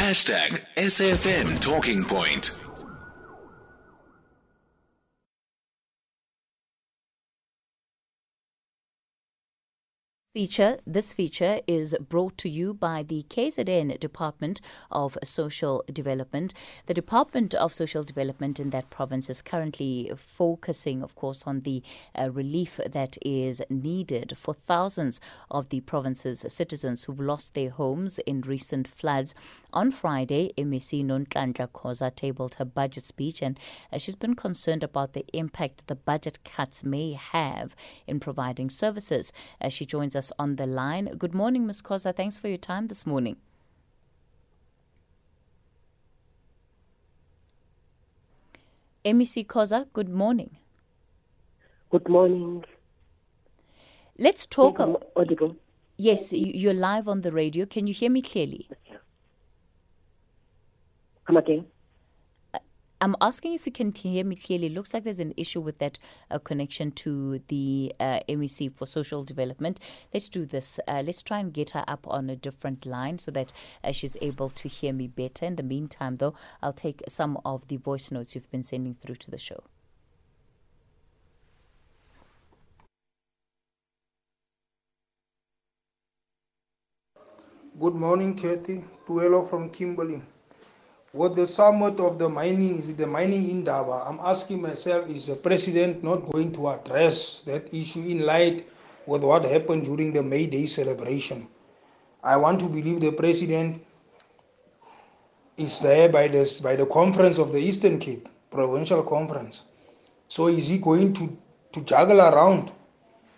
Hashtag SFM Talking Point. Feature. This feature is brought to you by the KZN Department of Social Development. The Department of Social Development in that province is currently focusing, of course, on the uh, relief that is needed for thousands of the province's citizens who've lost their homes in recent floods. On Friday, MEC Nonhlanhla Khoza tabled her budget speech, and uh, she's been concerned about the impact the budget cuts may have in providing services. Uh, she joins us us on the line. Good morning, Ms. Khoza. Thanks for your time this morning. MEC Khoza, good morning. Good morning. Let's talk. audible. Yes, you're live on the radio. Can you hear me clearly? Come again. I'm asking if you can hear me clearly. It looks like there's an issue with that uh, connection to the uh, MEC for Social Development. Let's do this. Uh, let's try and get her up on a different line so that uh, she's able to hear me better. In the meantime, though, I'll take some of the voice notes you've been sending through to the show. Good morning, Kathy. Tuelo from Kimberley with the summit of the mining, is the mining Indaba, I'm asking myself, is the president not going to address that issue in light with what happened during the May Day celebration? I want to believe the president is there by this by the conference of the Eastern Cape, provincial conference. So is he going to, to juggle around?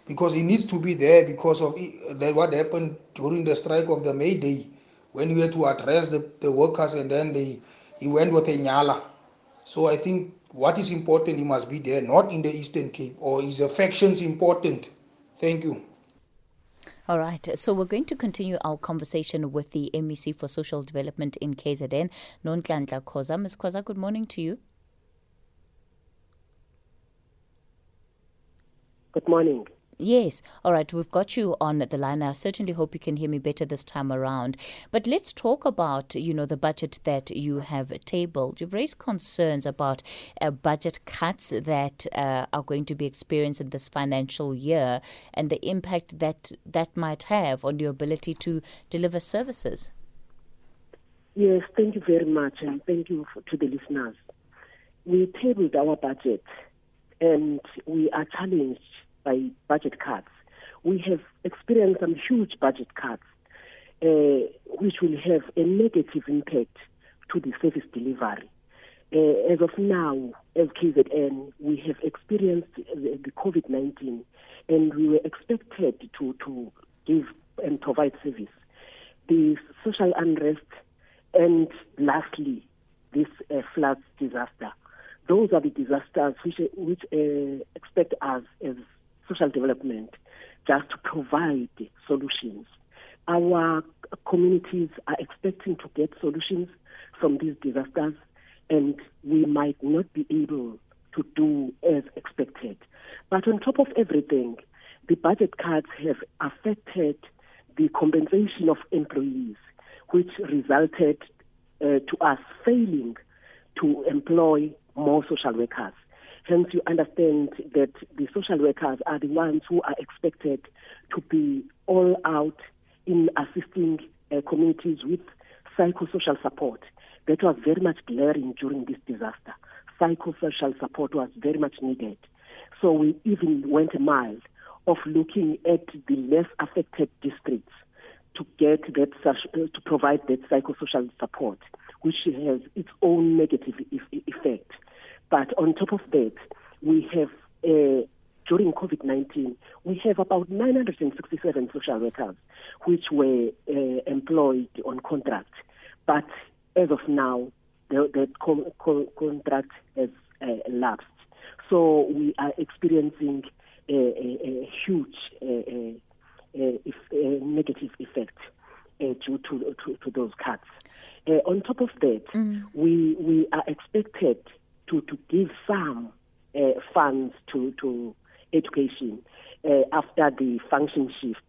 Because he needs to be there because of eh, what happened during the strike of the May Day when you had to address the, the workers and then they he went with a nyala. So I think what is important, he must be there, not in the Eastern Cape, or his affections important. Thank you. All right, so we're going to continue our conversation with the MEC for Social Development in KZN, Nonhlanhla Khoza. Ms. Khoza, good morning to you. Good morning. Yes. All right. We've got you on the line. I certainly hope you can hear me better this time around. But let's talk about, you know, the budget that you have tabled. You've raised concerns about uh, budget cuts that uh, are going to be experienced in this financial year and the impact that that might have on your ability to deliver services. Yes, thank you very much, and thank you for, to the listeners. We tabled our budget, and we are challenged by budget cuts. We have experienced some huge budget cuts, uh, which will have a negative impact to the service delivery. Uh, as of now, as KZN, we have experienced the, COVID 19 and we were expected to, to give and provide service. The social unrest and lastly, this uh, flood disaster. Those are the disasters which, which uh, expect us as social development just to provide solutions. Our communities are expecting to get solutions from these disasters, and we might not be able to do as expected. But on top of everything, the budget cuts have affected the compensation of employees, which resulted uh, to us failing to employ more social workers. Hence, you understand that the social workers are the ones who are expected to be all out in assisting uh, communities with psychosocial support. That was very much glaring during this disaster. Psychosocial support was very much needed. So we even went a mile of looking at the less affected districts to get that to provide that psychosocial support, which has its own negative effect. But on top of that, we have, uh, during COVID 19, we have about 967 social workers which were uh, employed on contract. But as of now, the, the contract has uh, lapsed. So we are experiencing a, a, a huge uh, uh, if, negative effect uh, due to, to, to, those cuts. Uh, on top of that, mm. we, we are expected to, to give some uh, funds to, to education uh, after the function shift,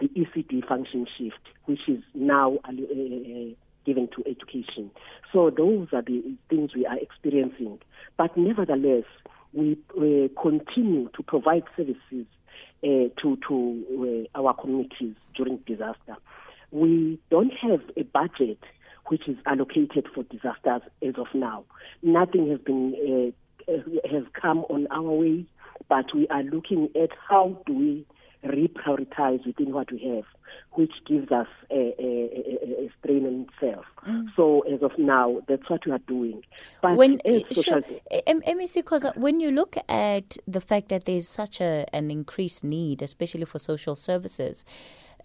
the ECD function shift, which is now uh, uh given to education. So those are the things we are experiencing. But nevertheless, we continue to provide services uh, to to uh, our communities during disaster. We don't have a budget which is allocated for disasters as of now. Nothing has been uh, uh, has come on our way, but we are looking at how do we reprioritize within what we have, which gives us a, a, a, a strain in itself. Mm. So as of now, that's what we are doing. But when sure, MEC, because when you look at the fact that there's such a, an increased need, especially for social services,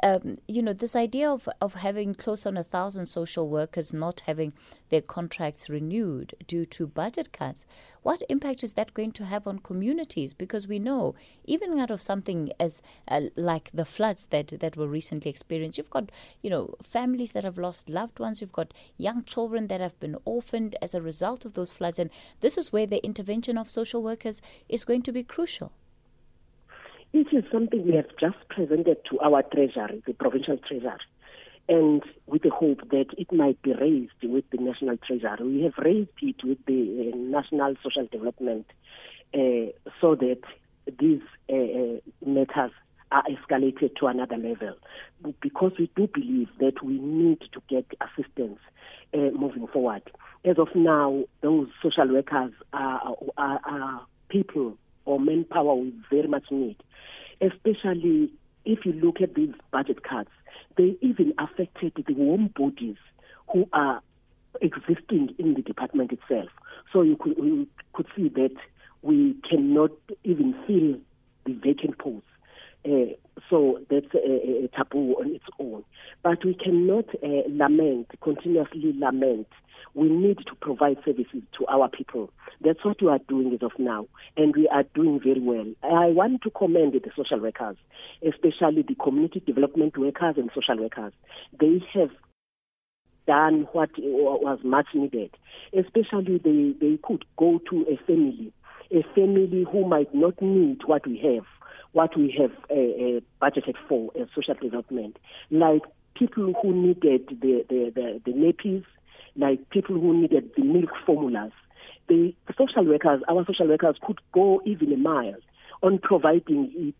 um, you know, this idea of, of having close on a thousand social workers not having their contracts renewed due to budget cuts, what impact is that going to have on communities? Because we know, even out of something as uh, like the floods that, that were recently experienced, you've got, you know, families that have lost loved ones, you've got young children that have been orphaned as a result of those floods. And this is where the intervention of social workers is going to be crucial. It is something we have just presented to our treasury, the provincial treasury, and with the hope that it might be raised with the national treasury. We have raised it with the uh, national social development uh, so that these uh, uh matters are escalated to another level because we do believe that we need to get assistance uh, moving forward. As of now, those social workers are, are, are people or manpower we very much need, especially if you look at these budget cuts. They even affected the warm bodies who are existing in the department itself. So you could, you could see that we cannot even fill the vacant posts. Uh, so that's a, a, taboo on its own. But we cannot uh, lament, continuously lament we need to provide services to our people. That's what we are doing as of now, and we are doing very well. I want to commend the social workers, especially the community development workers and social workers. They have done what was much needed, especially they, they could go to a family, a family who might not need what we have, what we have uh, uh, budgeted for social development, like people who needed the, the, the, the nappies, like people who needed the milk formulas. The social workers, our social workers could go even a mile on providing it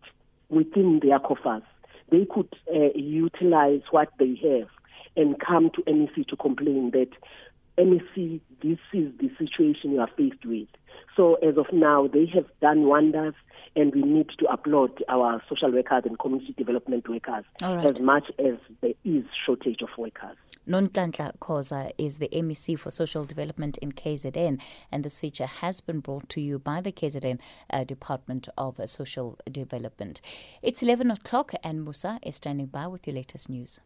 within their coffers. They could uh, utilize what they have and come to MEC to complain that MEC, this is the situation you are faced with. So as of now, they have done wonders and we need to applaud our social workers and community development workers right. as much as there is shortage of workers. Nonhlanhla Khoza is the MEC for Social Development in KZN, and this feature has been brought to you by the KZN uh, Department of Social Development. It's 11 o'clock, and Musa is standing by with your latest news.